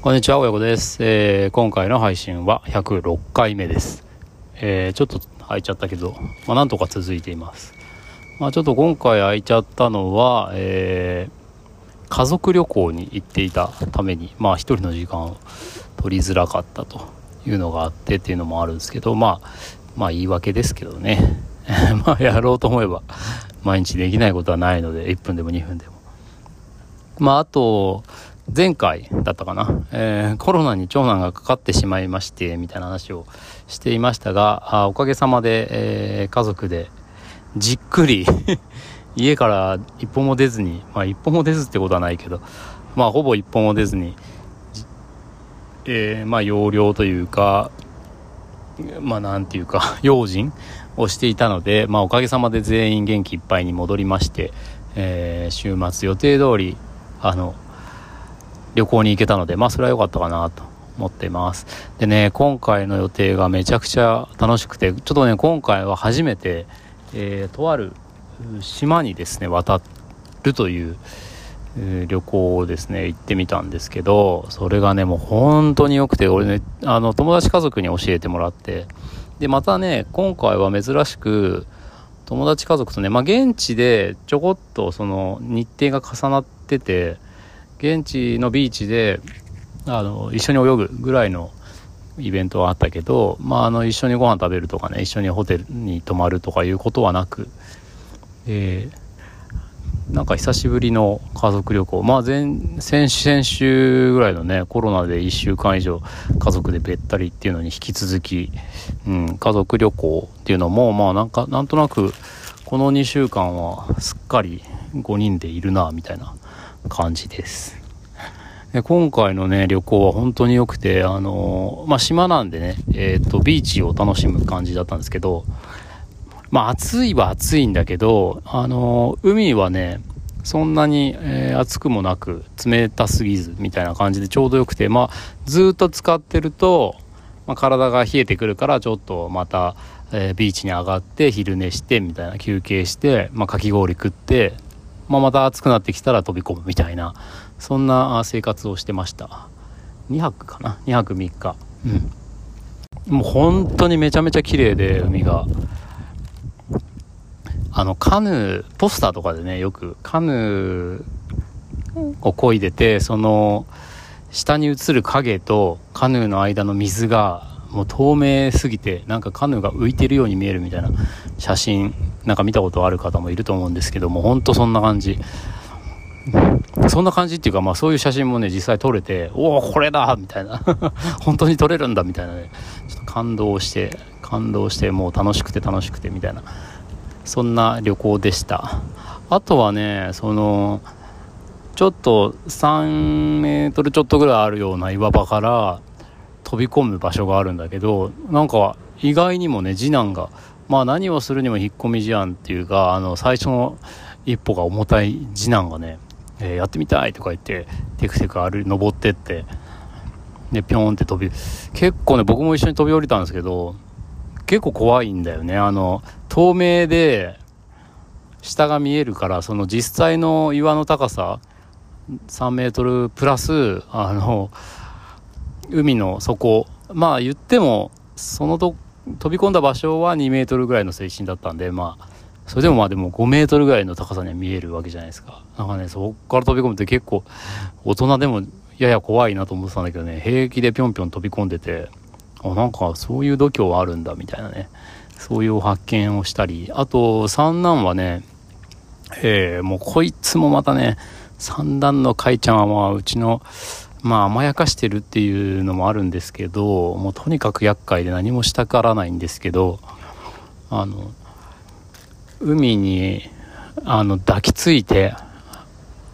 こんにちは、親子です。えー、今回の配信は106回目です。えー、ちょっと空いちゃったけど、まあ、なんとか続いています。まあ、ちょっと今回空いちゃったのは、えー、家族旅行に行っていたために、まあ、一人の時間を取りづらかったというのがあってっていうのもあるんですけど、まあ、まあ言い訳ですけどね。まあ、やろうと思えば、毎日できないことはないので、1分でも2分でも。まあ、あと、前回だったかな、えー、コロナに長男がかかってしまいましてみたいな話をしていましたがあおかげさまで、えー、家族でじっくり 家から一歩も出ずにまあ一歩も出ずってことはないけどまあほぼ一歩も出ずに、えー、まあ容量というかまあなんていうか 用心をしていたので、まあ、おかげさまで全員元気いっぱいに戻りまして、えー、週末予定通りあの旅行に行けたので、まあそれは良かったかなと思っています。でね、今回の予定がめちゃくちゃ楽しくて、ちょっとね、今回は初めて、えー、とある島にですね、渡るという、旅行をですね、行ってみたんですけど、それがね、もう本当に良くて、俺ね、あの、友達家族に教えてもらって、で、またね、今回は珍しく、友達家族とね、まあ、現地でちょこっとその日程が重なってて、現地のビーチであの一緒に泳ぐぐらいのイベントはあったけど、まあ、あの一緒にご飯食べるとかね一緒にホテルに泊まるとかいうことはなく、えー、なんか久しぶりの家族旅行。まあ前先先週ぐらいのねコロナで1週間以上家族でべったりっていうのに引き続き、うん、家族旅行っていうのもまあなんかなんとなくこの2週間はすっかり5人でいるなみたいな。感じです。で今回のね、旅行は本当に良くて、あのー、まあ、島なんでね、えっ、と、ビーチを楽しむ感じだったんですけど、まあ、暑いは暑いんだけど、あのー、海はね、そんなに、えー、暑くもなく、冷たすぎず、みたいな感じでちょうど良くて、まあ、ずっと使ってると、まあ、体が冷えてくるから、ちょっとまた、えー、ビーチに上がって昼寝してみたいな休憩して、まあ、かき氷食ってまあ、また暑くなってきたら飛び込むみたいなそんな生活をしてました。2泊かな？2泊3日。うん。もう本当にめちゃめちゃ綺麗で海が。あのカヌーポスターとかでねよくカヌーを漕いでてその下に映る影とカヌーの間の水がもう透明すぎてなんかカヌーが浮いてるように見えるみたいな写真なんか見たことある方もいると思うんですけども本当そんな感じそんな感じっていうか、まあそういう写真もね、実際撮れて、おお、これだ みたいな。本当に撮れるんだみたいなね。ちょっと感動して、感動して、もう楽しくて楽しくてみたいな。そんな旅行でした。あとはね、その、ちょっと3メートルちょっとぐらいあるような岩場から飛び込む場所があるんだけど、なんか意外にもね、次男がまあ何をするにも引っ込み思案っていうか、あの、最初の一歩が重たい次男がね、えー、やってみたいとか言って、テクテク歩登ってって、で、ぴょんって飛び、結構ね、僕も一緒に飛び降りたんですけど、結構怖いんだよね。あの、透明で、下が見えるから、その実際の岩の高さ、3メートルプラス、あの、海の底、まあ言っても、そのと飛び込んだ場所は2メートルぐらいの水深だったんで、まあ、それでもまあでも5メートルぐらいの高さには見えるわけじゃないですか。なんかね、そこから飛び込むって結構、大人でもやや怖いなと思ってたんだけどね、平気でぴょんぴょん飛び込んでて、あ、なんかそういう度胸はあるんだみたいなね、そういう発見をしたり、あと、三男はね、えー、もうこいつもまたね、三男のかいちゃんはまあうちのまあ甘やかしてるっていうのもあるんですけどもうとにかく厄介で何もしたからないんですけどあの海にあの抱きついて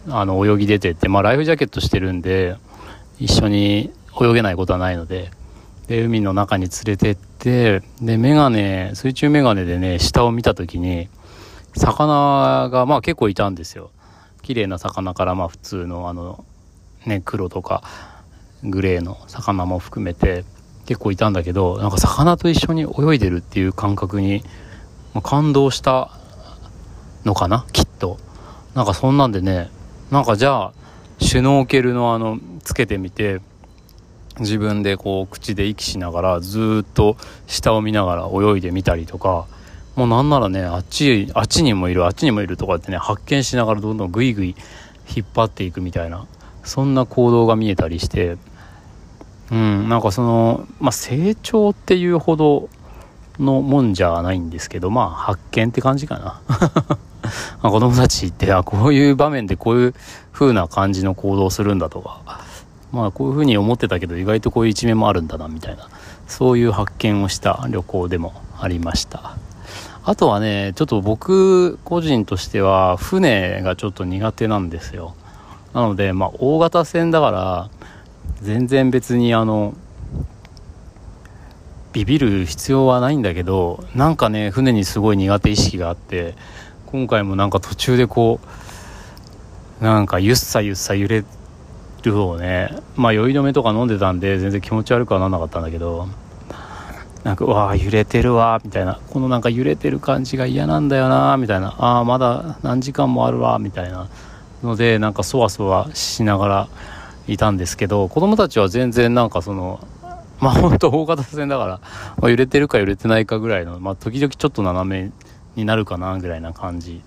あの泳ぎ出てって、まあ、ライフジャケットしてるんで一緒に泳げないことはないのでで海の中に連れてってでメガネ水中メガネでね下を見た時に魚がまあ結構いたんですよ。綺麗な魚からまあ普通のあのね、黒とかグレーの魚も含めて結構いたんだけどなんか魚と一緒に泳いでるっていう感覚に感動したのかなきっと。なんかそんなんでねなんかじゃあシュノーケルのあのつけてみて自分でこう口で息しながらずっと下を見ながら泳いでみたりとかもうなんならねあっちあっちにもいるあっちにもいるとかってね発見しながらどんどんグイグイ引っ張っていくみたいなそんな行動が見えたりしてうんなんかその、まあ、成長っていうほどのもんじゃないんですけどまあ発見って感じかな。子供たちってあこういう場面でこういう風な感じの行動をするんだとかまあこういう風に思ってたけど意外とこういう一面もあるんだなみたいなそういう発見をした旅行でもありました。あとはねちょっと僕個人としては船がちょっと苦手なんですよ。なのでまあ大型船だから全然別にあのビビる必要はないんだけどなんかね船にすごい苦手意識があって今回もなんか途中でこうなんかゆっさゆっさ揺れるをねまあ酔い止めとか飲んでたんで全然気持ち悪くはならなかったんだけどなんかわあ揺れてるわみたいなこのなんか揺れてる感じが嫌なんだよなみたいなああまだ何時間もあるわみたいな。のでなんかそわそわしながらいたんですけど子供たちは全然なんかそのまあ本当大型船だから、まあ、揺れてるか揺れてないかぐらいの、まあ時々ちょっと斜めになるかなぐらいな感じ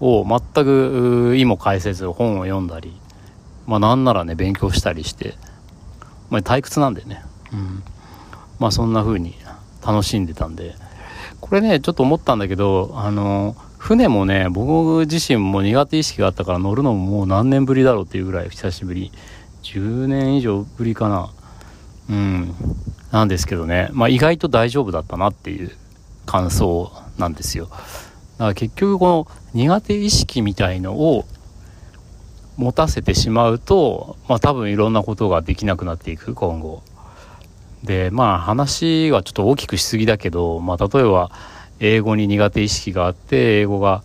を全く意も介せず本を読んだり、まあなんならね勉強したりして、まあ退屈なんでね、うん。まあそんな風に楽しんでたんで、これね、ちょっと思ったんだけど、あの、船もね、僕自身も苦手意識があったから乗るのももう何年ぶりだろうっていうぐらい久しぶり。10年以上ぶりかな。うん、なんですけどね、まあ、意外と大丈夫だったなっていう感想なんですよ。だから結局この苦手意識みたいのを持たせてしまうと、まあ、多分いろんなことができなくなっていく今後。でまあ話はちょっと大きくしすぎだけど、まあ、例えば英語に苦手意識があって英語が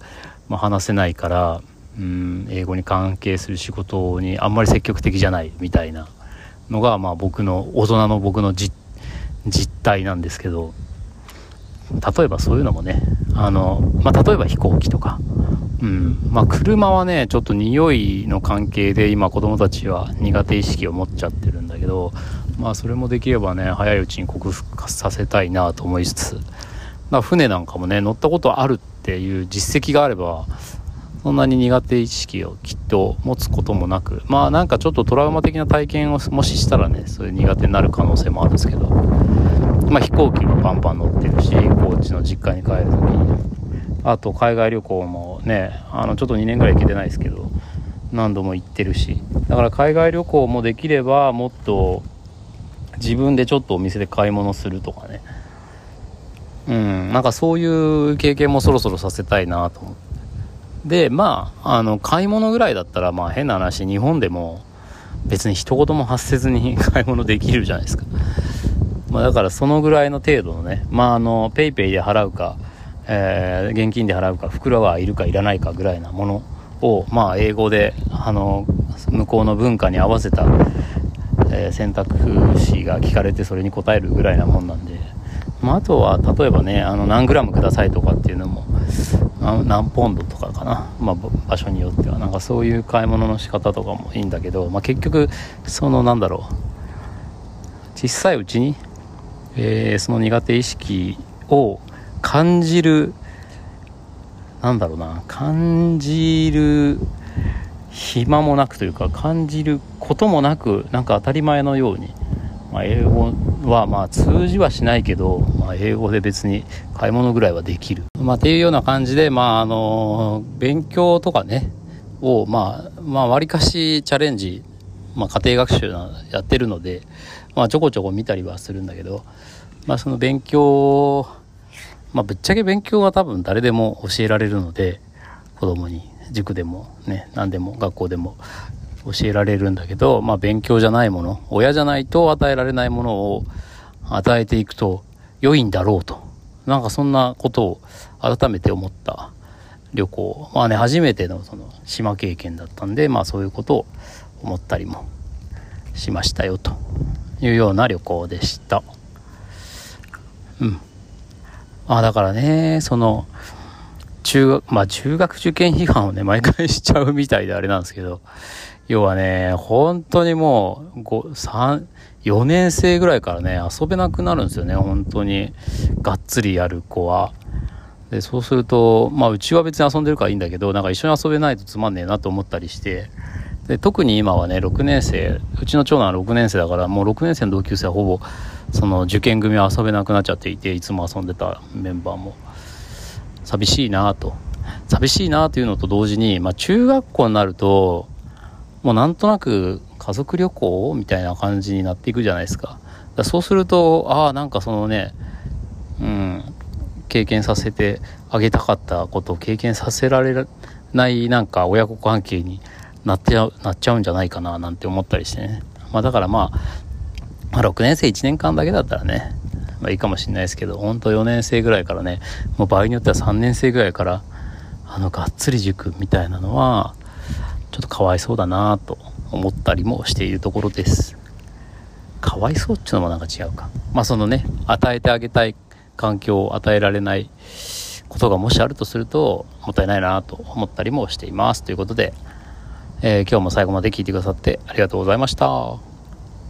ま話せないからうん英語に関係する仕事にあんまり積極的じゃないみたいなのが、まあ、僕の大人の僕の実態なんですけど。例えばそういうのもねあの、まあ、例えば飛行機とか、うんまあ、車はねちょっと匂いの関係で今子供たちは苦手意識を持っちゃってるんだけど、まあ、それもできればね早いうちに克服させたいなと思いつつ、ま、船なんかもね乗ったことあるっていう実績があればそんなに苦手意識をきっと持つこともなくまあなんかちょっとトラウマ的な体験をもししたらねそういう苦手になる可能性もあるんですけどまあ飛行機もパンパン乗ってるし高知の実家に帰る時に。あと海外旅行もねあのちょっと2年ぐらい行けてないですけど何度も行ってるし。だから海外旅行もできればもっと自分でちょっとお店で買い物するとかね。うん。なんかそういう経験もそろそろさせたいなと思って。でまああの買い物ぐらいだったらまあ変な話日本でも別に一言も発せずに買い物できるじゃないですか、まあ、だからそのぐらいの程度のねまああの PayPay で払うか、えー、現金で払うか袋はいるかいらないかぐらいなものをまあ英語であの向こうの文化に合わせた、えー、選択肢が聞かれてそれに答えるぐらいなもんなんで。まあ、あとは例えばねあの何グラムくださいとかっていうのも何ポンドとかかな、まあ、場所によっては。なんかそういう買い物の仕方とかもいいんだけど、まあ、結局そのなんだろう。小さいうちに、えー、その苦手意識を感じるなんだろうな。感じる暇もなくというか感じることもなくなんか当たり前のようにまあ、英語はまあ通じはしないけど、まあ、英語で別に買い物ぐらいはできる、まあ、っていうような感じで、まあ、あの勉強とかねを、まあ、まあ割かしチャレンジ、まあ、家庭学習やってるので、まあ、ちょこちょこ見たりはするんだけど、まあ、その勉強まあぶっちゃけ勉強は多分誰でも教えられるので子供に塾でもね何でも学校でも。教えられるんだけど、まあ勉強じゃないもの、親じゃないと与えられないものを与えていくと良いんだろうと。なんかそんなことを改めて思った旅行。まあね、初めてのその島経験だったんで、まあそういうことを思ったりもしましたよというような旅行でした。うん。あだからね、その、中学、まあ中学受験批判をね、毎回しちゃうみたいであれなんですけど、要はね、本当にもう、5、3、4年生ぐらいからね、遊べなくなるんですよね、本当に。がっつりやる子は。で、そうすると、まあ、うちは別に遊んでるからいいんだけど、なんか一緒に遊べないとつまんねえなと思ったりして、で、特に今はね、6年生、うちの長男は6年生だから、もう6年生の同級生はほぼ、その受験組は遊べなくなっちゃっていて、いつも遊んでたメンバーも、寂しいなと。寂しいなというのと同時に、まあ、中学校になると、もうなんとなく家族旅行みたいな感じになっていくじゃないですか。かそうすると、ああ、なんかそのね、うん、経験させてあげたかったことを経験させられないなんか親子関係になっちゃうなっちゃうんじゃないかななんて思ったりしてね。まあだからまあ、まあ、6年生1年間だけだったらね、まあいいかもしれないですけど、ほんと4年生ぐらいからね、もう場合によっては3年生ぐらいから、あの、がっつり塾みたいなのは、ちょっとかわいそうだなと思ったりもしているところです。かわいそうっていうのもなんか違うか。まあそのね、与えてあげたい環境を与えられないことがもしあるとすると、もったいないなと思ったりもしています。ということで、えー、今日も最後まで聞いてくださってありがとうございました。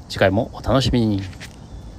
次回もお楽しみに。